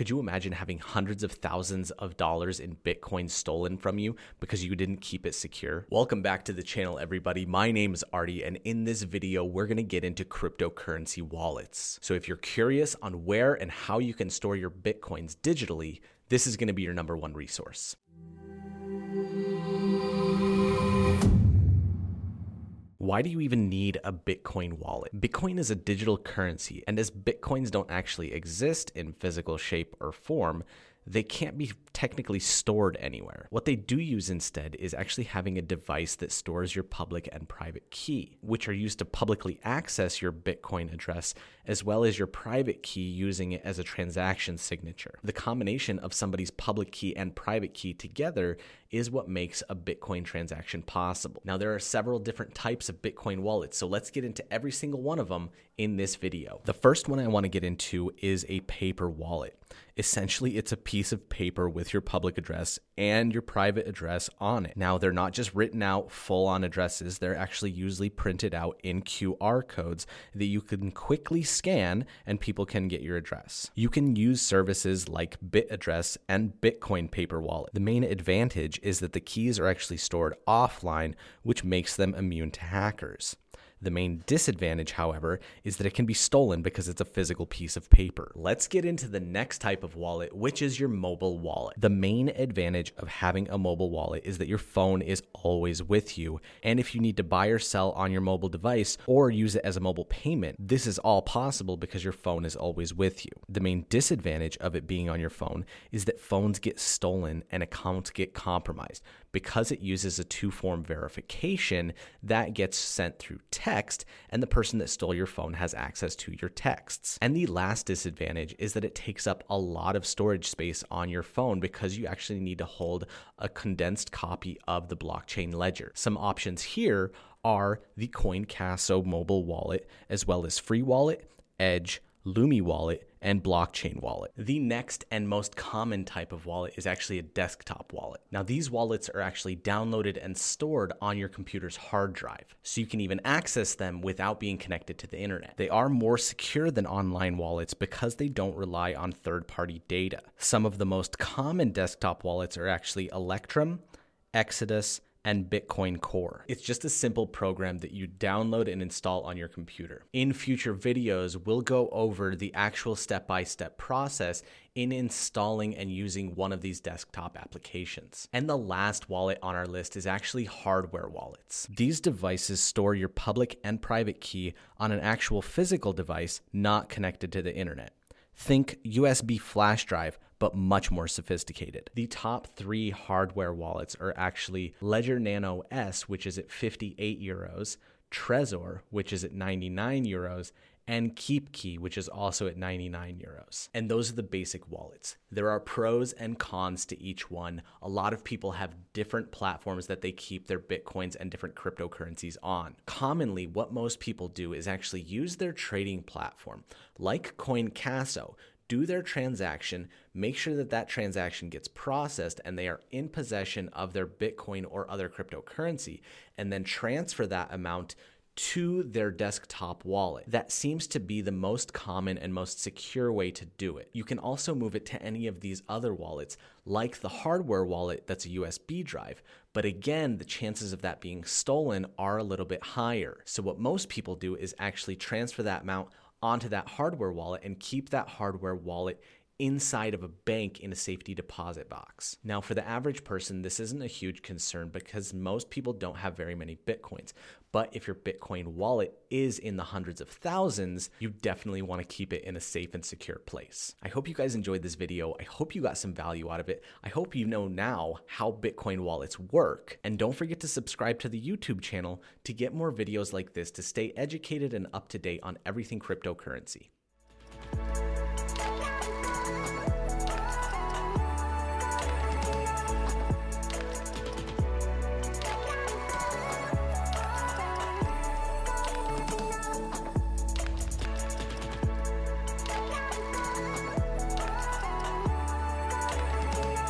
Could you imagine having hundreds of thousands of dollars in Bitcoin stolen from you because you didn't keep it secure? Welcome back to the channel, everybody. My name is Artie, and in this video, we're gonna get into cryptocurrency wallets. So if you're curious on where and how you can store your Bitcoins digitally, this is gonna be your number one resource. Why do you even need a Bitcoin wallet? Bitcoin is a digital currency, and as Bitcoins don't actually exist in physical shape or form, they can't be technically stored anywhere. What they do use instead is actually having a device that stores your public and private key, which are used to publicly access your Bitcoin address, as well as your private key using it as a transaction signature. The combination of somebody's public key and private key together is what makes a Bitcoin transaction possible. Now, there are several different types of Bitcoin wallets, so let's get into every single one of them in this video. The first one I want to get into is a paper wallet. Essentially, it's a piece of paper with your public address and your private address on it. Now, they're not just written out full on addresses, they're actually usually printed out in QR codes that you can quickly scan and people can get your address. You can use services like BitAddress and Bitcoin Paper Wallet. The main advantage is that the keys are actually stored offline, which makes them immune to hackers. The main disadvantage, however, is that it can be stolen because it's a physical piece of paper. Let's get into the next type of wallet, which is your mobile wallet. The main advantage of having a mobile wallet is that your phone is always with you. And if you need to buy or sell on your mobile device or use it as a mobile payment, this is all possible because your phone is always with you. The main disadvantage of it being on your phone is that phones get stolen and accounts get compromised. Because it uses a two form verification, that gets sent through text text, and the person that stole your phone has access to your texts. And the last disadvantage is that it takes up a lot of storage space on your phone because you actually need to hold a condensed copy of the blockchain ledger. Some options here are the CoinCasso mobile wallet, as well as Free Wallet, Edge, Lumi Wallet, and blockchain wallet. The next and most common type of wallet is actually a desktop wallet. Now, these wallets are actually downloaded and stored on your computer's hard drive, so you can even access them without being connected to the internet. They are more secure than online wallets because they don't rely on third party data. Some of the most common desktop wallets are actually Electrum, Exodus, and Bitcoin Core. It's just a simple program that you download and install on your computer. In future videos, we'll go over the actual step by step process in installing and using one of these desktop applications. And the last wallet on our list is actually hardware wallets. These devices store your public and private key on an actual physical device not connected to the internet. Think USB flash drive, but much more sophisticated. The top three hardware wallets are actually Ledger Nano S, which is at 58 euros, Trezor, which is at 99 euros, and KeepKey, which is also at 99 euros. And those are the basic wallets. There are pros and cons to each one. A lot of people have different platforms that they keep their bitcoins and different cryptocurrencies on. Commonly, what most people do is actually use their trading platform, like CoinCasso, do their transaction, make sure that that transaction gets processed and they are in possession of their Bitcoin or other cryptocurrency, and then transfer that amount to their desktop wallet. That seems to be the most common and most secure way to do it. You can also move it to any of these other wallets, like the hardware wallet that's a USB drive. But again, the chances of that being stolen are a little bit higher. So, what most people do is actually transfer that amount onto that hardware wallet and keep that hardware wallet inside of a bank in a safety deposit box. Now, for the average person, this isn't a huge concern because most people don't have very many Bitcoins. But if your Bitcoin wallet is in the hundreds of thousands, you definitely want to keep it in a safe and secure place. I hope you guys enjoyed this video. I hope you got some value out of it. I hope you know now how Bitcoin wallets work. And don't forget to subscribe to the YouTube channel to get more videos like this to stay educated and up to date on everything cryptocurrency.